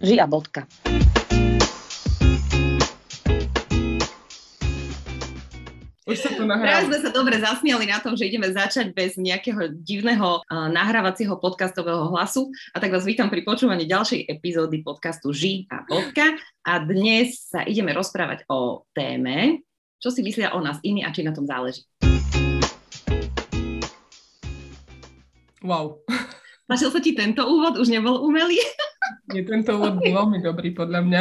Žia bodka. Už sa to Teraz sme sa dobre zasmiali na tom, že ideme začať bez nejakého divného uh, nahrávacieho podcastového hlasu. A tak vás vítam pri počúvaní ďalšej epizódy podcastu Ži a bodka. A dnes sa ideme rozprávať o téme, čo si myslia o nás iní a či na tom záleží. Wow. Páčil sa ti tento úvod? Už nebol umelý? Je tento úvod veľmi dobrý podľa mňa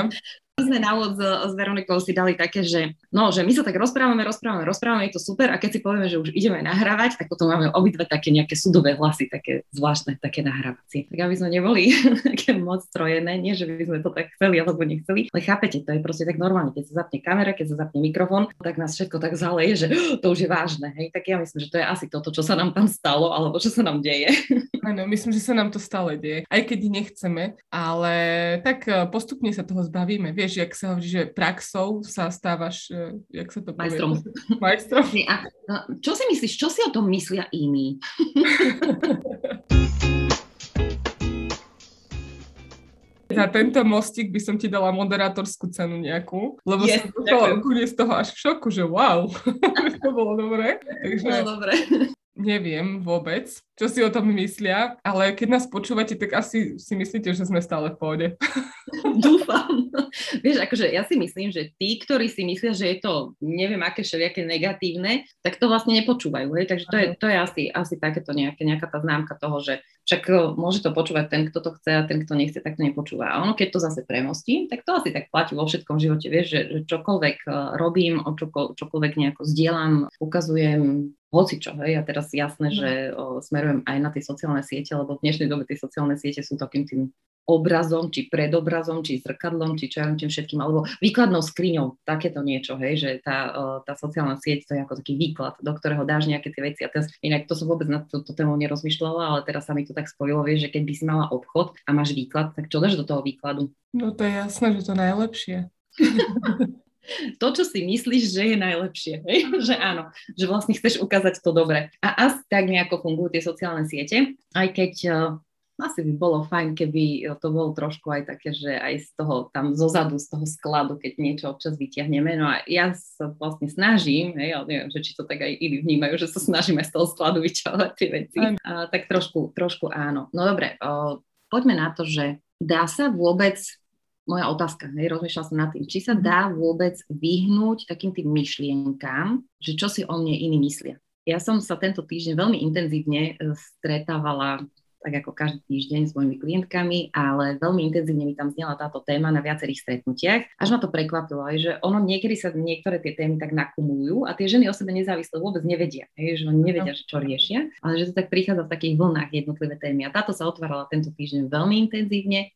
sme na úvod s, s Veronikou si dali také, že, no, že my sa tak rozprávame, rozprávame, rozprávame, je to super a keď si povieme, že už ideme nahrávať, tak potom máme obidve také nejaké sudové hlasy, také zvláštne, také nahrávacie. Tak aby sme neboli také moc strojené, nie, že by sme to tak chceli alebo nechceli, ale chápete, to je proste tak normálne, keď sa zapne kamera, keď sa zapne mikrofón, tak nás všetko tak zaleje, že to už je vážne, hej, tak ja myslím, že to je asi toto, čo sa nám tam stalo, alebo čo sa nám deje. Áno, myslím, že sa nám to stále deje, aj keď nechceme, ale tak eh, postupne sa toho zbavíme. Vieš, vieš, jak sa hovorí, že praxou sa stávaš, e, jak sa to povie? Majstrom. Majstrom. Čo si myslíš, čo si o tom myslia iní? Za tento mostík by som ti dala moderátorskú cenu nejakú, lebo yes, som dostala z toho až v šoku, že wow, to bolo dobré. Takže... No, dobre neviem vôbec, čo si o tom myslia, ale keď nás počúvate, tak asi si myslíte, že sme stále v pohode. Dúfam. Vieš, akože ja si myslím, že tí, ktorí si myslia, že je to neviem aké všelijaké negatívne, tak to vlastne nepočúvajú. Hej? Takže to je, to je asi, asi takéto nejaké, nejaká tá známka toho, že však e, môže to počúvať ten, kto to chce a ten, kto nechce, tak to nepočúva. A ono, keď to zase premostí, tak to asi tak platí vo všetkom živote. Vieš, že, že čokoľvek e, robím, čokoľvek nejako zdieľam, ukazujem, hoci čo, hej, a teraz jasné, mhm. že o, smerujem aj na tie sociálne siete, lebo v dnešnej dobe tie sociálne siete sú takým tým obrazom, či predobrazom, či zrkadlom, či čo ja tým všetkým, alebo výkladnou skriňou, takéto niečo, hej, že tá, tá sociálna sieť to je ako taký výklad, do ktorého dáš nejaké tie veci. A teraz, inak to som vôbec na túto tému nerozmýšľala, ale teraz sa mi to tak spojilo, vieš, že keď by si mala obchod a máš výklad, tak čo dáš do toho výkladu? No to je jasné, že to najlepšie. to, čo si myslíš, že je najlepšie. Hej? Že áno, že vlastne chceš ukázať to dobre. A asi tak nejako fungujú tie sociálne siete, aj keď asi by bolo fajn, keby to bolo trošku aj také, že aj z toho tam zozadu, z toho skladu, keď niečo občas vyťahneme. No a ja sa vlastne snažím, hej, ale neviem, že či to tak aj iní vnímajú, že sa snažíme z toho skladu vyťahovať tie veci. A, tak trošku, trošku áno. No dobre, o, poďme na to, že dá sa vôbec moja otázka, hej, rozmýšľala som nad tým, či sa dá vôbec vyhnúť takým tým myšlienkám, že čo si o mne iní myslia. Ja som sa tento týždeň veľmi intenzívne e, stretávala tak ako každý týždeň s mojimi klientkami, ale veľmi intenzívne mi tam znela táto téma na viacerých stretnutiach. Až ma to prekvapilo, aj, že ono niekedy sa niektoré tie témy tak nakumulujú a tie ženy o sebe nezávisle vôbec nevedia, že oni nevedia, že čo riešia, ale že to tak prichádza v takých vlnách jednotlivé témy. A táto sa otvárala tento týždeň veľmi intenzívne.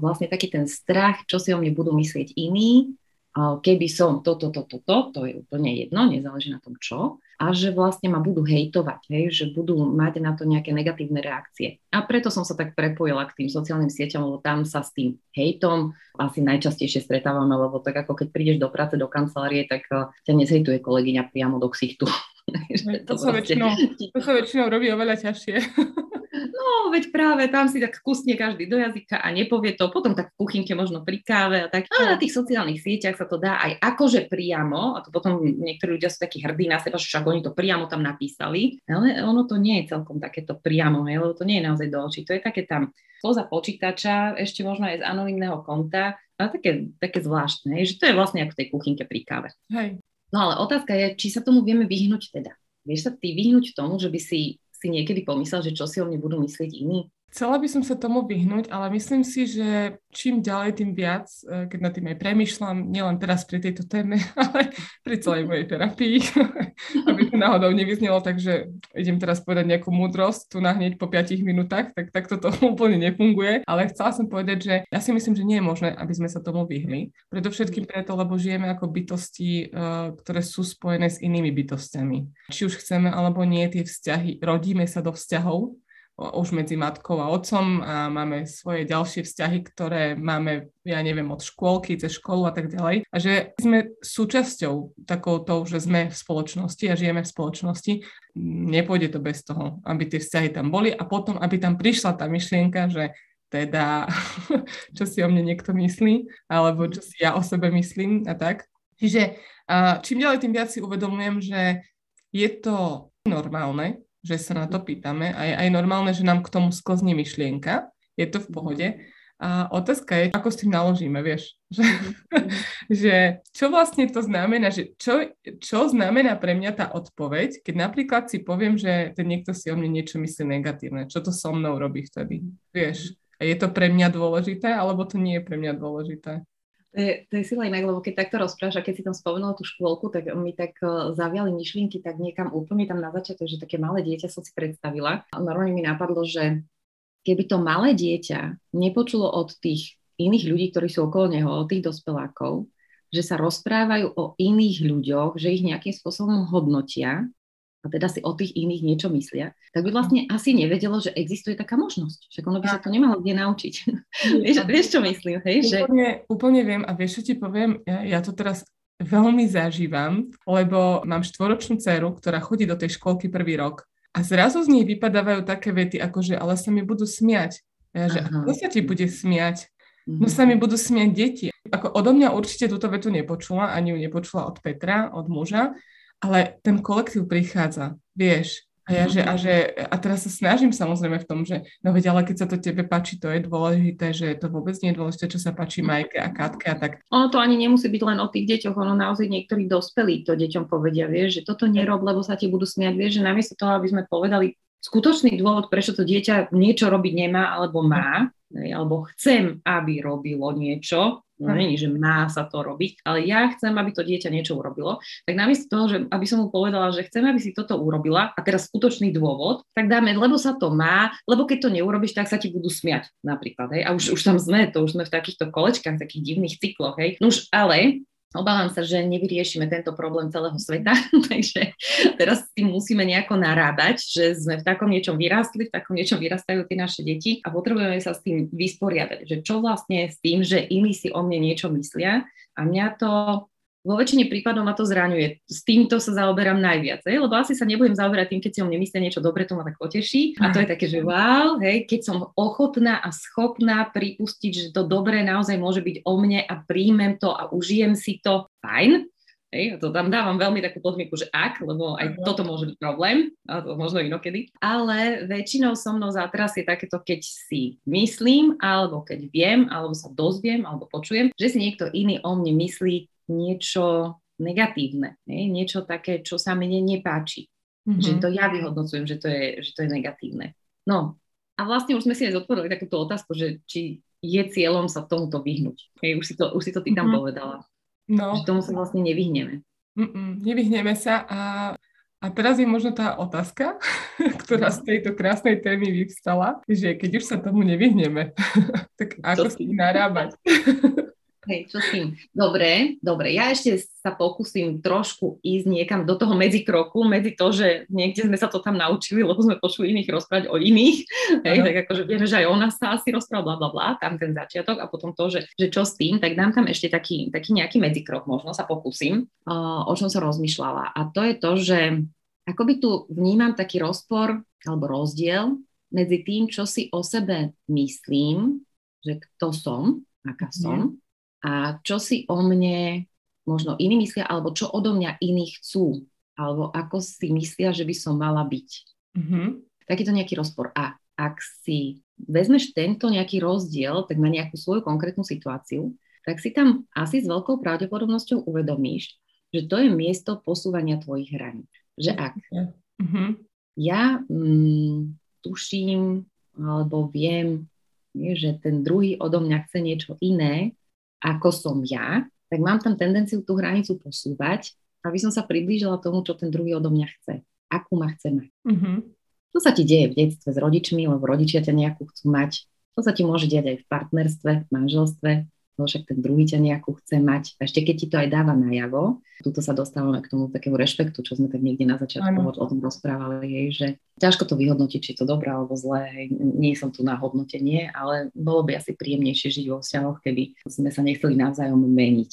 Vlastne taký ten strach, čo si o mne budú myslieť iní, keby som toto, toto, toto, to je úplne jedno, nezáleží na tom čo, a že vlastne ma budú hejtovať, hej, že budú mať na to nejaké negatívne reakcie. A preto som sa tak prepojila k tým sociálnym sieťam, lebo tam sa s tým hejtom asi najčastejšie stretávame, lebo tak ako keď prídeš do práce, do kancelárie, tak eh, ťa nezhejtuje kolegyňa priamo do ksichtu. to, to, sa väčšinou, to sa väčšinou robí oveľa ťažšie. No, veď práve tam si tak kusne každý do jazyka a nepovie to, potom tak v kuchynke možno pri káve a tak. A na tých sociálnych sieťach sa to dá aj akože priamo, a to potom niektorí ľudia sú takí hrdí na seba, že však oni to priamo tam napísali, ale ono to nie je celkom takéto priamo, hej, lebo to nie je naozaj do očí, to je také tam spoza počítača, ešte možno aj z anonimného konta, ale také, také zvláštne, že to je vlastne ako v tej kuchynke pri káve. Hej. No ale otázka je, či sa tomu vieme vyhnúť teda. Vieš sa ty vyhnúť tomu, že by si si niekedy pomyslel, že čo si o mne budú myslieť iní? Chcela by som sa tomu vyhnúť, ale myslím si, že čím ďalej, tým viac, e, keď na tým aj premyšľam, nielen teraz pri tejto téme, ale pri celej mojej terapii, aby to náhodou nevyznelo tak, že idem teraz povedať nejakú múdrosť tu na hneď po 5 minútach, tak, tak toto úplne nefunguje. Ale chcela som povedať, že ja si myslím, že nie je možné, aby sme sa tomu vyhli. Predovšetkým preto, lebo žijeme ako bytosti, e, ktoré sú spojené s inými bytostiami. Či už chceme alebo nie, tie vzťahy, rodíme sa do vzťahov, už medzi matkou a otcom a máme svoje ďalšie vzťahy, ktoré máme, ja neviem, od škôlky cez školu a tak ďalej. A že sme súčasťou takouto, že sme v spoločnosti a žijeme v spoločnosti. Nepôjde to bez toho, aby tie vzťahy tam boli a potom, aby tam prišla tá myšlienka, že teda, čo si o mne niekto myslí, alebo čo si ja o sebe myslím a tak. Čiže čím ďalej, tým viac si uvedomujem, že je to normálne, že sa na to pýtame a je aj normálne, že nám k tomu sklzne myšlienka, je to v pohode. A otázka je, ako s tým naložíme, vieš? Že, mhm. že čo vlastne to znamená, že čo, čo znamená pre mňa tá odpoveď, keď napríklad si poviem, že ten niekto si o mne niečo myslí negatívne, čo to so mnou robí vtedy, vieš? A je to pre mňa dôležité, alebo to nie je pre mňa dôležité? To je, to je sila inak, lebo keď takto rozprávaš a keď si tam spomenula tú škôlku, tak mi tak uh, zaviali myšlienky tak niekam úplne tam na začiatok, že také malé dieťa som si predstavila. A normálne mi napadlo, že keby to malé dieťa nepočulo od tých iných ľudí, ktorí sú okolo neho, od tých dospelákov, že sa rozprávajú o iných ľuďoch, že ich nejakým spôsobom hodnotia a teda si o tých iných niečo myslia, tak by vlastne asi nevedelo, že existuje taká možnosť. Však ono by sa to nemalo kde naučiť. vieš, vieš, čo myslím? Hej? Že... Úplne, úplne viem a vieš, čo ti poviem? Ja, ja to teraz veľmi zažívam, lebo mám štvoročnú dceru, ktorá chodí do tej školky prvý rok a zrazu z nej vypadávajú také vety, ako že ale sa mi budú smiať. Ja, že ako sa ti bude smiať? No sa mi budú smiať deti. Ako odo mňa určite túto vetu nepočula, ani ju nepočula od Petra, od muža, ale ten kolektív prichádza, vieš. A ja, že, a, že, a teraz sa snažím samozrejme v tom, že no veď, ale keď sa to tebe páči, to je dôležité, že to vôbec nie je dôležité, čo sa páči Majke a Katke a tak. Ono to ani nemusí byť len o tých deťoch, ono naozaj niektorí dospelí to deťom povedia, vieš, že toto nerob, lebo sa ti budú smiať, vieš, že namiesto toho, aby sme povedali skutočný dôvod, prečo to dieťa niečo robiť nemá alebo má, alebo chcem, aby robilo niečo, No není, že má sa to robiť, ale ja chcem, aby to dieťa niečo urobilo. Tak namiesto toho, že aby som mu povedala, že chcem, aby si toto urobila a teraz skutočný dôvod, tak dáme, lebo sa to má, lebo keď to neurobiš, tak sa ti budú smiať napríklad. Hej? A už, už tam sme, to už sme v takýchto kolečkách, takých divných cykloch. Hej? No už ale Obávam sa, že nevyriešime tento problém celého sveta, takže teraz s tým musíme nejako narábať, že sme v takom niečom vyrástli, v takom niečom vyrastajú tie naše deti a potrebujeme sa s tým vysporiadať, že čo vlastne s tým, že iní si o mne niečo myslia a mňa to vo väčšine prípadov ma to zraňuje. S týmto sa zaoberám najviac, hej? lebo asi sa nebudem zaoberať tým, keď si o mne myslia niečo dobre, to ma tak poteší. A to je také, že wow, hej, keď som ochotná a schopná pripustiť, že to dobré naozaj môže byť o mne a príjmem to a užijem si to, fajn. Hej, to tam dávam veľmi takú podmienku, že ak, lebo aj toto môže byť problém, a to možno inokedy. Ale väčšinou so mnou teraz je takéto, keď si myslím, alebo keď viem, alebo sa dozviem, alebo počujem, že si niekto iný o mne myslí niečo negatívne, nie? niečo také, čo sa mne nepáči. Mm-hmm. Že to ja vyhodnocujem, že to, je, že to je negatívne. No a vlastne už sme si aj zodpovedali takúto otázku, že či je cieľom sa tomuto vyhnúť. Hej, už, si to, už si to ty tam mm-hmm. povedala. No. Že tomu sa vlastne nevyhneme. Mm-mm, nevyhneme sa a, a teraz je možno tá otázka, ktorá z tejto krásnej témy vyvstala, že keď už sa tomu nevyhneme, tak ako s tým narábať? Hej, čo s tým? Dobre, dobre. Ja ešte sa pokúsim trošku ísť niekam do toho medzikroku, medzi to, že niekde sme sa to tam naučili, lebo sme počuli iných rozprávať o iných. Hej, tak akože vieme, že aj ona sa asi rozpráva, bla, bla, bla, tam ten začiatok a potom to, že, že čo s tým, tak dám tam ešte taký, taký nejaký medzikrok, možno sa pokúsim, uh, o čom som rozmýšľala. A to je to, že akoby tu vnímam taký rozpor alebo rozdiel medzi tým, čo si o sebe myslím, že kto som, aká mhm. som, a čo si o mne možno iní myslia, alebo čo odo mňa iní chcú, alebo ako si myslia, že by som mala byť. Mm-hmm. Takýto nejaký rozpor. A ak si vezmeš tento nejaký rozdiel, tak na nejakú svoju konkrétnu situáciu, tak si tam asi s veľkou pravdepodobnosťou uvedomíš, že to je miesto posúvania tvojich hraníc. Že ak mm-hmm. ja mm, tuším alebo viem, že ten druhý odo mňa chce niečo iné, ako som ja, tak mám tam tendenciu tú hranicu posúvať, aby som sa priblížila tomu, čo ten druhý odo mňa chce. Akú ma chce mať. Mm-hmm. To sa ti deje v detstve s rodičmi, lebo rodičia ťa nejakú chcú mať. To sa ti môže diať aj v partnerstve, v manželstve, lebo však ten druhý ťa nejakú chce mať. A ešte keď ti to aj dáva najavo, tuto sa dostávame k tomu takému rešpektu, čo sme tak niekde na začiatku ano. o tom rozprávali, jej, že ťažko to vyhodnotiť, či to dobré alebo zlé, hej. nie som tu na hodnotenie, ale bolo by asi príjemnejšie žiť vo vzťahoch, keby sme sa nechceli navzájom meniť.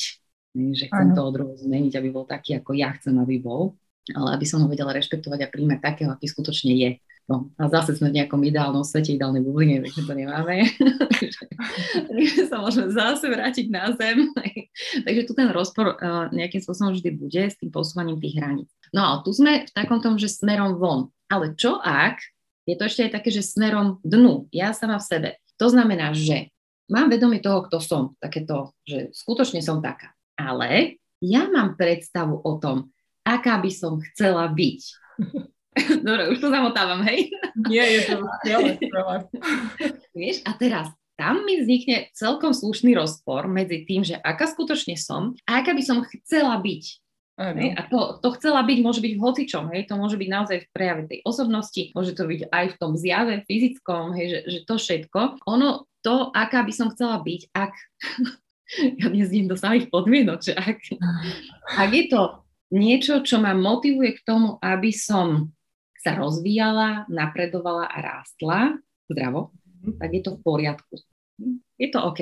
Hej, že chcem ano. toho druhého zmeniť, aby bol taký, ako ja chcem, aby bol, ale aby som ho vedela rešpektovať a príjmať takého, aký skutočne je. No a zase sme v nejakom ideálnom svete, ideálnej bubline, takže to nemáme. takže sa môžeme zase vrátiť na zem. takže tu ten rozpor uh, nejakým spôsobom vždy bude s tým posúvaním tých hraníc. No a tu sme v takom tom, že smerom von. Ale čo ak je to ešte aj také, že smerom dnu, ja sama v sebe. To znamená, že mám vedomie toho, kto som, takéto, že skutočne som taká. Ale ja mám predstavu o tom, aká by som chcela byť. Dobre, už to zamotávam, hej? Nie, je to skvelé, Vieš, a teraz tam mi vznikne celkom slušný rozpor medzi tým, že aká skutočne som a aká by som chcela byť. Hej? A to, to chcela byť môže byť v hocičom, hej? to môže byť naozaj v prejave tej osobnosti, môže to byť aj v tom zjave fyzickom, hej? Že, že to všetko. Ono, to, aká by som chcela byť, ak ja nezdím do samých podmienok, že ak, ak je to niečo, čo ma motivuje k tomu, aby som sa rozvíjala, napredovala a rástla zdravo, mhm. tak je to v poriadku. Je to OK,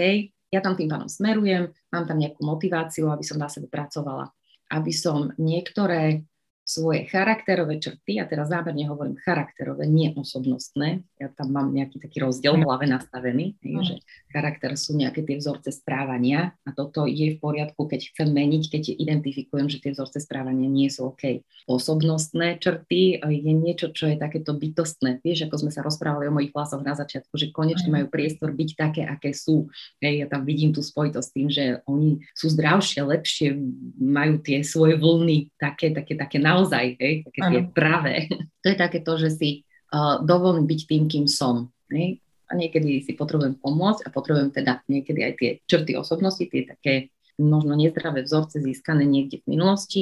ja tam tým pádom smerujem, mám tam nejakú motiváciu, aby som na sebe pracovala, aby som niektoré svoje charakterové črty, a teraz zámerne hovorím charakterové, nie osobnostné, ja tam mám nejaký taký rozdiel v hlave nastavený, hej, že charakter sú nejaké tie vzorce správania a toto je v poriadku, keď chcem meniť, keď identifikujem, že tie vzorce správania nie sú OK. Osobnostné črty je niečo, čo je takéto bytostné. Vieš, ako sme sa rozprávali o mojich vlasoch na začiatku, že konečne majú priestor byť také, aké sú. Hej, ja tam vidím tú spojitosť s tým, že oni sú zdravšie, lepšie, majú tie svoje vlny také, také, také naozaj, hej, také tie pravé. To je také to, že si uh, dovolím byť tým, kým som. Hej a niekedy si potrebujem pomôcť a potrebujem teda niekedy aj tie črty osobnosti, tie také možno nezdravé vzorce získané niekde v minulosti,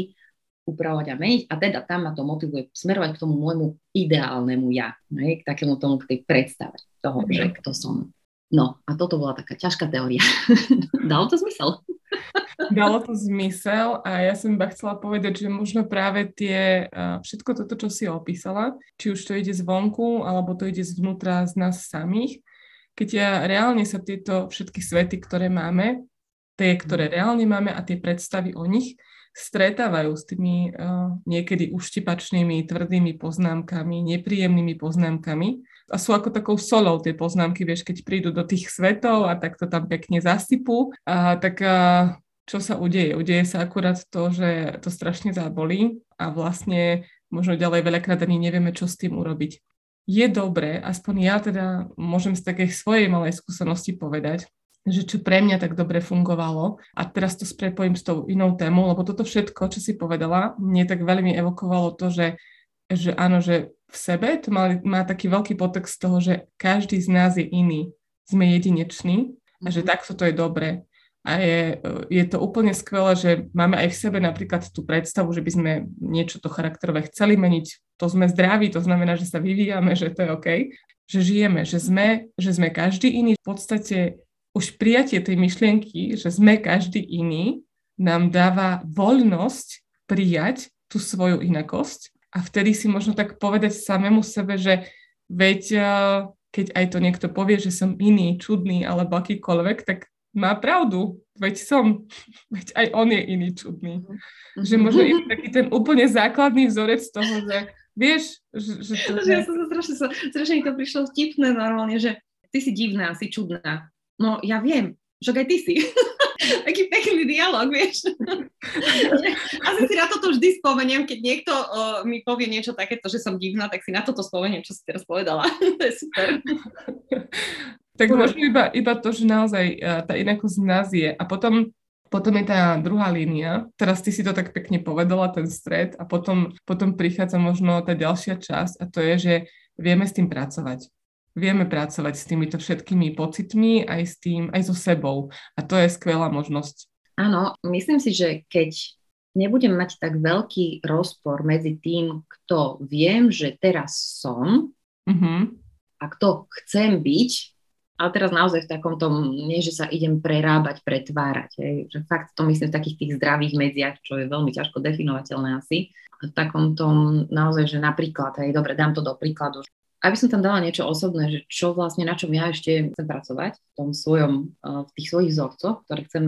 upravovať a meniť a teda tam ma to motivuje smerovať k tomu môjmu ideálnemu ja, hej, k takému tomu, k tej predstave toho, mm. že kto som. No a toto bola taká ťažká teória. Dalo to zmysel? Dalo to zmysel a ja som iba chcela povedať, že možno práve tie, všetko toto, čo si opísala, či už to ide zvonku, alebo to ide zvnútra z nás samých, keď ja reálne sa tieto všetky svety, ktoré máme, tie, ktoré reálne máme a tie predstavy o nich, stretávajú s tými uh, niekedy uštipačnými, tvrdými poznámkami, nepríjemnými poznámkami sú ako takou solou tie poznámky, vieš, keď prídu do tých svetov a tak to tam pekne zasypú, a tak uh, čo sa udeje? Udeje sa akurát to, že to strašne zabolí a vlastne možno ďalej veľakrát ani nevieme, čo s tým urobiť. Je dobré, aspoň ja teda môžem z takej svojej malej skúsenosti povedať, že čo pre mňa tak dobre fungovalo. A teraz to sprepojím s tou inou témou, lebo toto všetko, čo si povedala, mne tak veľmi evokovalo to, že, že áno, že v sebe to má, má taký veľký potext toho, že každý z nás je iný, sme jedinečný a že mhm. takto to je dobré. A je, je to úplne skvelé, že máme aj v sebe napríklad tú predstavu, že by sme niečo to charakterové chceli meniť. To sme zdraví, to znamená, že sa vyvíjame, že to je OK. Že žijeme, že sme, že sme každý iný. V podstate už prijatie tej myšlienky, že sme každý iný, nám dáva voľnosť prijať tú svoju inakosť a vtedy si možno tak povedať samému sebe, že veď eh, keď aj to niekto povie, že som iný, čudný alebo akýkoľvek, tak má pravdu, veď som, veď aj on je iný čudný. Mm-hmm. Že možno je taký ten úplne základný vzorec toho, že vieš, že, že to... Že ja som sa strašne, strašne to prišlo vtipné normálne, že ty si divná, si čudná. No ja viem, že aj ty si. Taký pekný dialog, vieš. Asi si na toto vždy spomeniem, keď niekto uh, mi povie niečo takéto, že som divná, tak si na toto spomeniem, čo si teraz povedala. to je super. tak možno iba, iba to, že naozaj uh, tá inakosť nás je. A potom potom je tá druhá línia, teraz ty si to tak pekne povedala, ten stred, a potom, potom prichádza možno tá ďalšia časť a to je, že vieme s tým pracovať vieme pracovať s týmito všetkými pocitmi, aj s tým, aj so sebou. A to je skvelá možnosť. Áno, myslím si, že keď nebudem mať tak veľký rozpor medzi tým, kto viem, že teraz som uh-huh. a kto chcem byť, ale teraz naozaj v takom tom, nie že sa idem prerábať, pretvárať. Hej. Že fakt to myslím v takých tých zdravých medziach, čo je veľmi ťažko definovateľné asi. V takom tom naozaj, že napríklad, hej, dobre, dám to do príkladu, aby som tam dala niečo osobné, že čo vlastne, na čom ja ešte chcem pracovať v tom svojom, eh, v tých svojich vzorcoch, ktoré chcem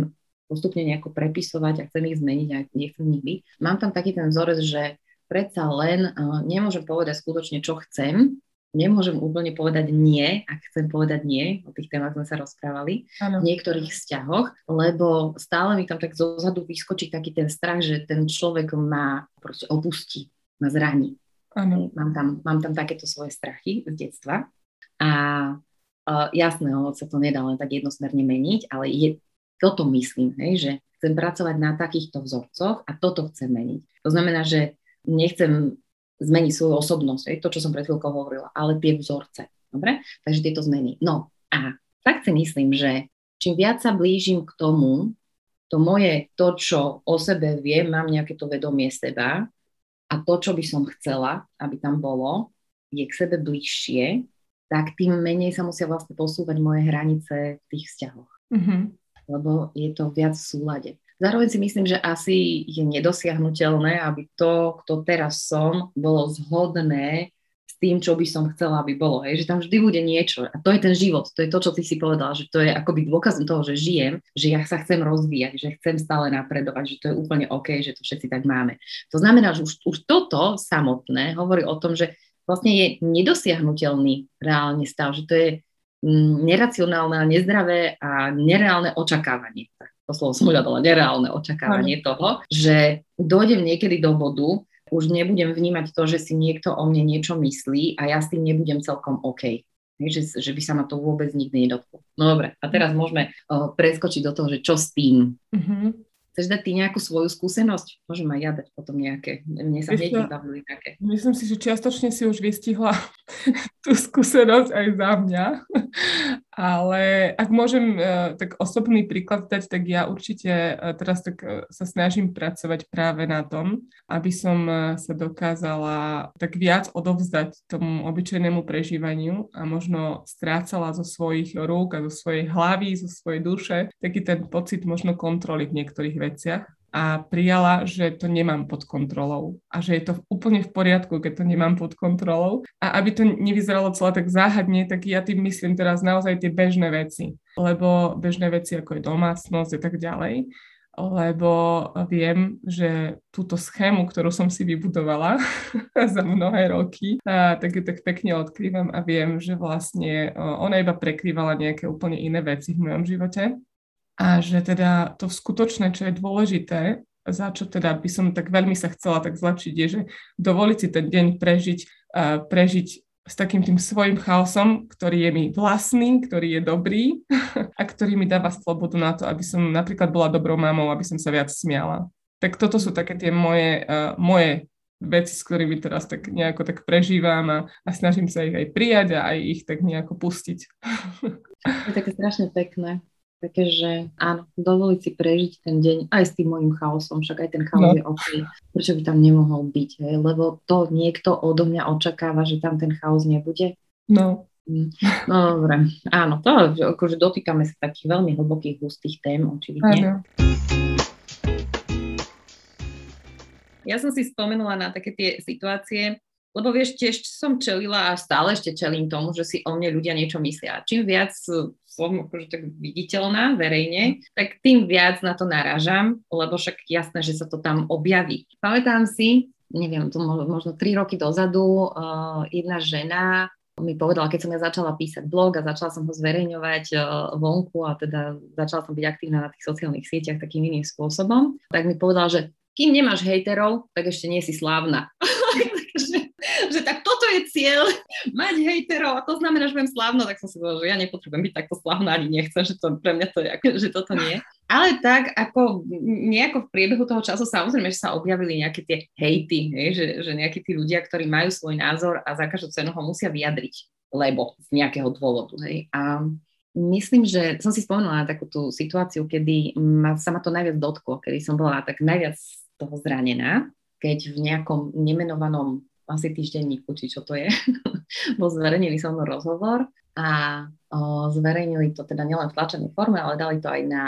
postupne nejako prepisovať a chcem ich zmeniť a nechcem byť. Mám tam taký ten vzorec, že predsa len uh, nemôžem povedať skutočne, čo chcem, nemôžem úplne povedať nie, ak chcem povedať nie, o tých témach sme sa rozprávali, ano. v niektorých vzťahoch, lebo stále mi tam tak zozadu vyskočí taký ten strach, že ten človek má proste opustí, ma zraní. Ano. Mám, tam, mám tam takéto svoje strachy z detstva a uh, jasné, sa to nedá len tak jednosmerne meniť, ale je, toto myslím, hej, že chcem pracovať na takýchto vzorcoch a toto chcem meniť. To znamená, že nechcem zmeniť svoju osobnosť, hej, to, čo som pred chvíľkou hovorila, ale tie vzorce. Dobre? Takže tieto zmeny. No a tak si myslím, že čím viac sa blížim k tomu, to moje, to, čo o sebe viem, mám nejaké to vedomie seba a to, čo by som chcela, aby tam bolo, je k sebe bližšie, tak tým menej sa musia vlastne posúvať moje hranice v tých vzťahoch. Mm-hmm. Lebo je to viac v súlade. Zároveň si myslím, že asi je nedosiahnutelné, aby to, kto teraz som, bolo zhodné tým, čo by som chcela, aby bolo. Hej? Že tam vždy bude niečo. A to je ten život. To je to, čo ty si povedal, že to je akoby dôkazom toho, že žijem, že ja sa chcem rozvíjať, že chcem stále napredovať, že to je úplne OK, že to všetci tak máme. To znamená, že už, už toto samotné hovorí o tom, že vlastne je nedosiahnutelný reálne stav, že to je mm, neracionálne a nezdravé a nereálne očakávanie to slovo som hľadala, nereálne očakávanie toho, že dojdem niekedy do bodu, už nebudem vnímať to, že si niekto o mne niečo myslí a ja s tým nebudem celkom OK. Že, že by sa ma to vôbec nikdy nedotklo. No dobre, a teraz môžeme uh, preskočiť do toho, že čo s tým. Mm-hmm. Chceš dať ty nejakú svoju skúsenosť? Môžem aj ja dať potom nejaké. Mne sa hneď vybavili také. Myslím si, že čiastočne si už vystihla tú skúsenosť aj za mňa. Ale ak môžem uh, tak osobný príklad dať, tak ja určite uh, teraz tak uh, sa snažím pracovať práve na tom, aby som sa dokázala tak viac odovzdať tomu obyčajnému prežívaniu a možno strácala zo svojich rúk a zo svojej hlavy, zo svojej duše taký ten pocit možno kontroly v niektorých veciach a prijala, že to nemám pod kontrolou a že je to úplne v poriadku, keď to nemám pod kontrolou. A aby to nevyzeralo celé tak záhadne, tak ja tým myslím teraz naozaj tie bežné veci. Lebo bežné veci ako je domácnosť a tak ďalej, lebo viem, že túto schému, ktorú som si vybudovala za mnohé roky, a tak ju tak pekne odkrývam a viem, že vlastne ona iba prekrývala nejaké úplne iné veci v mojom živote a že teda to skutočné, čo je dôležité, za čo teda by som tak veľmi sa chcela tak zlepšiť, je, že dovoliť si ten deň prežiť, uh, prežiť s takým tým svojim chaosom, ktorý je mi vlastný, ktorý je dobrý a ktorý mi dáva slobodu na to, aby som napríklad bola dobrou mamou, aby som sa viac smiala. Tak toto sú také tie moje, uh, moje veci, s ktorými teraz tak nejako tak prežívam a, a snažím sa ich aj prijať a aj ich tak nejako pustiť. Je také strašne pekné. Také, že áno, dovoliť si prežiť ten deň aj s tým môjim chaosom, však aj ten chaos no. je OK. Prečo by tam nemohol byť, hej? lebo to niekto odo mňa očakáva, že tam ten chaos nebude. No. Mm. No dobre, áno, to akože dotýkame sa takých veľmi hlbokých, hustých tém, očividne. Áno. Ja som si spomenula na také tie situácie, lebo vieš, tiež som čelila a stále ešte čelím tomu, že si o mne ľudia niečo myslia. Čím viac som akože tak viditeľná verejne, tak tým viac na to narážam, lebo však jasné, že sa to tam objaví. Pamätám si, neviem, to možno tri roky dozadu, uh, jedna žena mi povedala, keď som ja začala písať blog a začala som ho zverejňovať uh, vonku a teda začala som byť aktívna na tých sociálnych sieťach takým iným spôsobom, tak mi povedala, že kým nemáš hejterov, tak ešte nie si slávna. že tak toto je cieľ, mať hejterov a to znamená, že budem slávno, tak som si povedala, že ja nepotrebujem byť takto slávna, ani nechcem, že to pre mňa to je, že toto nie. Ale tak ako nejako v priebehu toho času samozrejme, že sa objavili nejaké tie hejty, hej, že, že nejakí tí ľudia, ktorí majú svoj názor a za každú cenu ho musia vyjadriť, lebo z nejakého dôvodu. Hej. A myslím, že som si spomenula na takú tú situáciu, kedy ma, sa ma to najviac dotklo, kedy som bola tak najviac toho zranená, keď v nejakom nemenovanom asi týždenníku, či čo to je, bol zverejnený so mnou rozhovor a o, zverejnili to teda nielen v tlačenej forme, ale dali to aj na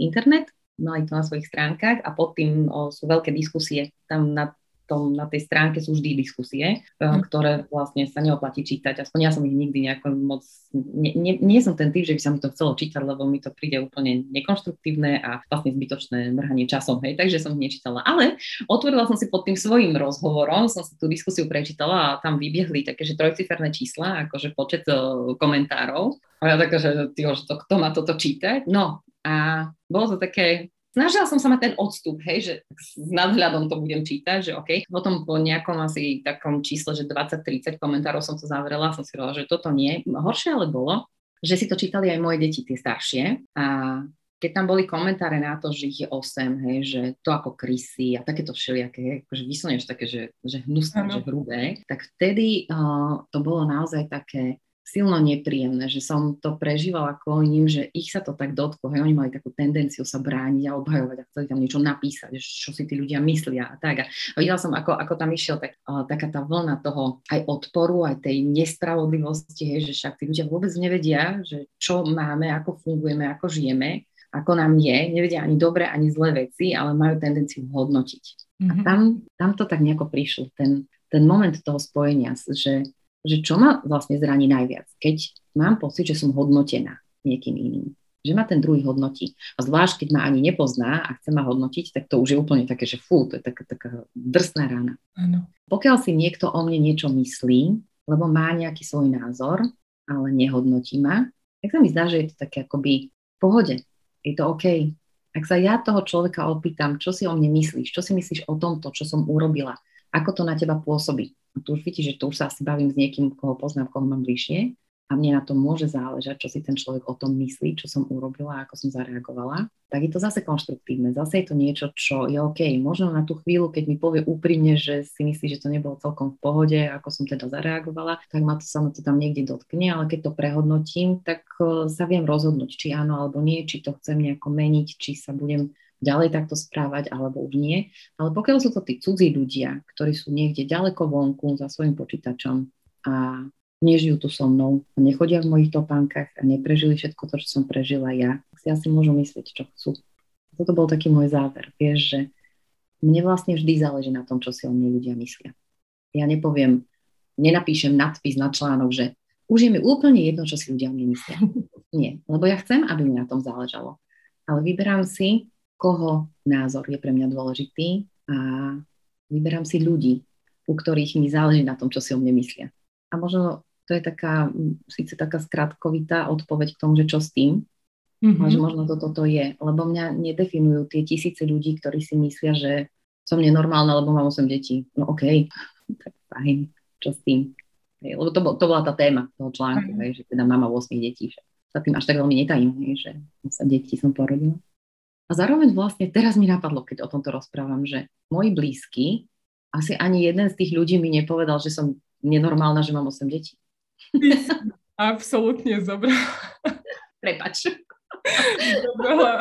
internet, mali to na svojich stránkach a pod tým o, sú veľké diskusie. Tam na tom, na tej stránke sú vždy diskusie, mm. ktoré vlastne sa neoplatí čítať. Aspoň ja som ich nikdy nejako moc... Nie, nie, nie som ten typ, že by sa mi to chcelo čítať, lebo mi to príde úplne nekonštruktívne a vlastne zbytočné mrhanie časom, hej, takže som ich nečítala. Ale otvorila som si pod tým svojim rozhovorom, som si tú diskusiu prečítala a tam vybiehli také, že trojciferné čísla, akože počet uh, komentárov. A ja taká, že, že to, kto má toto čítať? No a bolo to také snažila som sa mať ten odstup, hej, že s nadhľadom to budem čítať, že OK. Potom po nejakom asi takom čísle, že 20-30 komentárov som to zavrela, som si hovorila, že toto nie. Horšie ale bolo, že si to čítali aj moje deti, tie staršie. A keď tam boli komentáre na to, že ich je 8, hej, že to ako krysy a takéto všelijaké, akože vyslovene také, že, že hnusné, že hrubé, tak vtedy uh, to bolo naozaj také silno nepríjemné, že som to prežívala ním, že ich sa to tak dotklo, hej, oni mali takú tendenciu sa brániť a obhajovať a chceli tam niečo napísať, čo si tí ľudia myslia a tak. A videla som, ako, ako tam išiel tak, uh, taká tá vlna toho aj odporu, aj tej nespravodlivosti, hej, že však tí ľudia vôbec nevedia, že čo máme, ako fungujeme, ako žijeme, ako nám je, nevedia ani dobre, ani zlé veci, ale majú tendenciu hodnotiť. Mm-hmm. A mhm. tam, tam to tak nejako prišlo, ten, ten moment toho spojenia, že že čo ma vlastne zraní najviac, keď mám pocit, že som hodnotená niekým iným. Že ma ten druhý hodnotí. A zvlášť, keď ma ani nepozná a chce ma hodnotiť, tak to už je úplne také, že fú, to je taká, taká drsná rána. Ano. Pokiaľ si niekto o mne niečo myslí, lebo má nejaký svoj názor, ale nehodnotí ma, tak sa mi zdá, že je to také akoby v pohode. Je to OK. Ak sa ja toho človeka opýtam, čo si o mne myslíš, čo si myslíš o tomto, čo som urobila, ako to na teba pôsobí, tu už vidíte, že tu už sa asi bavím s niekým, koho poznám, koho mám bližšie a mne na to môže záležať, čo si ten človek o tom myslí, čo som urobila, ako som zareagovala, tak je to zase konštruktívne. Zase je to niečo, čo je OK. Možno na tú chvíľu, keď mi povie úprimne, že si myslí, že to nebolo celkom v pohode, ako som teda zareagovala, tak ma to sa to tam niekde dotkne, ale keď to prehodnotím, tak e, sa viem rozhodnúť, či áno alebo nie, či to chcem nejako meniť, či sa budem ďalej takto správať, alebo už nie. Ale pokiaľ sú to tí cudzí ľudia, ktorí sú niekde ďaleko vonku za svojim počítačom a nežijú tu so mnou nechodia v mojich topánkach a neprežili všetko to, čo som prežila ja, tak si asi môžu myslieť, čo chcú. Toto bol taký môj záver. Vieš, že mne vlastne vždy záleží na tom, čo si o mne ľudia myslia. Ja nepoviem, nenapíšem nadpis na článok, že už je mi úplne jedno, čo si ľudia o mne myslia. Nie, lebo ja chcem, aby mi na tom záležalo. Ale vyberám si koho názor je pre mňa dôležitý a vyberám si ľudí, u ktorých mi záleží na tom, čo si o mne myslia. A možno to je taká, síce taká skratkovitá odpoveď k tomu, že čo s tým, mm-hmm. ale že možno to toto je, lebo mňa nedefinujú tie tisíce ľudí, ktorí si myslia, že som nenormálna, lebo mám 8 detí. No okej, okay, tak fajn, čo s tým. Hej, lebo to, bol, to bola tá téma toho článku, mm-hmm. hej, že teda mama 8 detí, že sa tým až tak veľmi netajím, hej, že 8 detí som porodila. A zároveň vlastne teraz mi napadlo, keď o tomto rozprávam, že moji blízky, asi ani jeden z tých ľudí mi nepovedal, že som nenormálna, že mám 8 detí. Absolútne zobrala. Prepač. Zobrala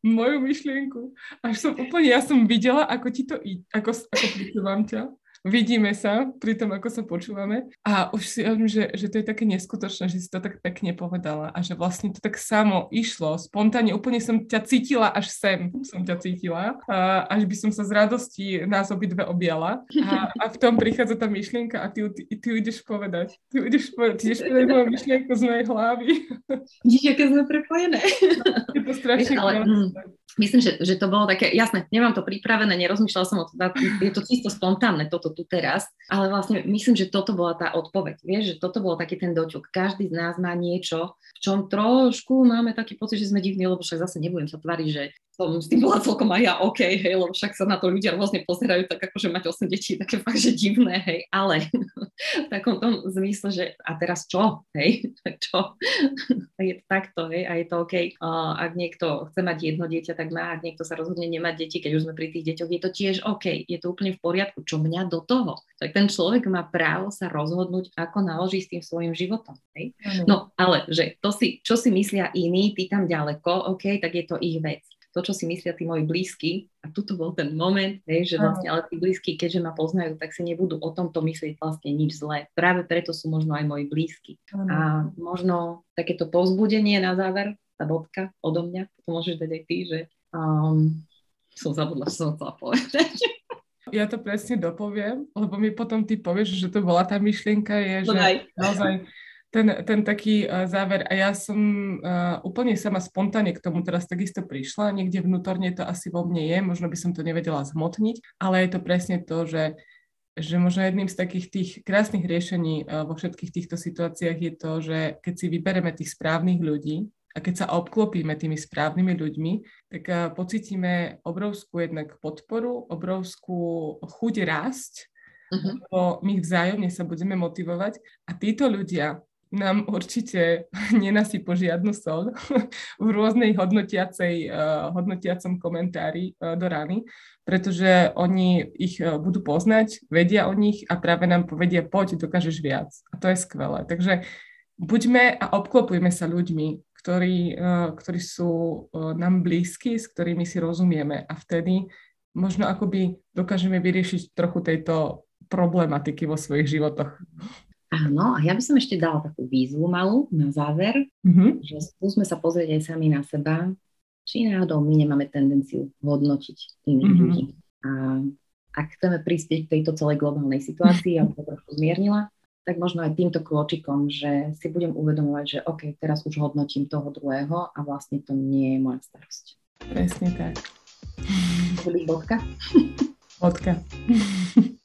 moju myšlienku. Až som úplne, ja som videla, ako ti to, ako, ako počúvam ťa vidíme sa pri tom, ako sa počúvame. A už si hovorím, že, že to je také neskutočné, že si to tak pekne povedala a že vlastne to tak samo išlo, spontánne, úplne som ťa cítila až sem, som ťa cítila, a až by som sa z radosti nás obidve objala. A, a v tom prichádza tá myšlienka a ty, ty, ty ideš povedať, ty ideš povedať, ty ideš povedať moju myšlienku z mojej hlavy. Vidíš, aké sme prepojené. Je to strašne Ale, Myslím, že, že to bolo také, jasné, nemám to pripravené, nerozmýšľala som o to, je to čisto spontánne toto tu teraz, ale vlastne myslím, že toto bola tá odpoveď, vieš, že toto bol taký ten doťuk. Každý z nás má niečo, v čom trošku máme taký pocit, že sme divní, lebo však zase nebudem sa tváriť, že som s tým bola celkom aj ja OK, hej, lebo však sa na to ľudia rôzne pozerajú, tak akože mať 8 detí, také fakt, že divné, hej, ale v takom tom zmysle, že a teraz čo, hej, čo, je to takto, hej, a je to OK. Uh, ak niekto chce mať jedno dieťa, tak má, ak niekto sa rozhodne nemať deti, keď už sme pri tých deťoch, je to tiež OK, je to úplne v poriadku, čo mňa do toho. Tak ten človek má právo sa rozhodnúť, ako naloží s tým svojim životom, hej. No, ale že to si, čo si myslia iní, ty tam ďaleko, OK, tak je to ich vec to, čo si myslia tí moji blízky. A tuto bol ten moment, hej, že vlastne, ale tí blízky, keďže ma poznajú, tak si nebudú o tomto myslieť vlastne nič zlé. Práve preto sú možno aj moji blízky. A možno takéto povzbudenie na záver, tá bodka odo mňa, to môžeš dať aj ty, že um, som zabudla, čo som chcela povedať. Ja to presne dopoviem, lebo mi potom ty povieš, že to bola tá myšlienka, je, že naozaj ten, ten taký uh, záver. A ja som uh, úplne sama spontánne k tomu teraz takisto prišla. Niekde vnútorne to asi vo mne je, možno by som to nevedela zhmotniť, ale je to presne to, že že možno jedným z takých tých krásnych riešení uh, vo všetkých týchto situáciách je to, že keď si vybereme tých správnych ľudí a keď sa obklopíme tými správnymi ľuďmi, tak pocítime obrovskú jednak podporu, obrovskú chuť rásť, uh-huh. lebo my vzájomne sa budeme motivovať a títo ľudia nám určite nenasypo žiadnu sol v rôznej hodnotiacej, uh, hodnotiacom komentári uh, do rany, pretože oni ich uh, budú poznať, vedia o nich a práve nám povedia, poď, dokážeš viac. A to je skvelé. Takže buďme a obklopujme sa ľuďmi, ktorí, ktorí sú nám blízki, s ktorými si rozumieme a vtedy možno akoby dokážeme vyriešiť trochu tejto problematiky vo svojich životoch. Áno, a ja by som ešte dala takú výzvu malú na záver, mm-hmm. že skúsme sa pozrieť aj sami na seba, či náhodou my nemáme tendenciu hodnotiť iných mm-hmm. ľudí. A ak chceme prispieť k tejto celej globálnej situácii, aby to trochu zmiernila, tak možno aj týmto kôčikom, že si budem uvedomovať, že OK, teraz už hodnotím toho druhého a vlastne to nie je moja starosť. Presne tak. Bodka? Bodka.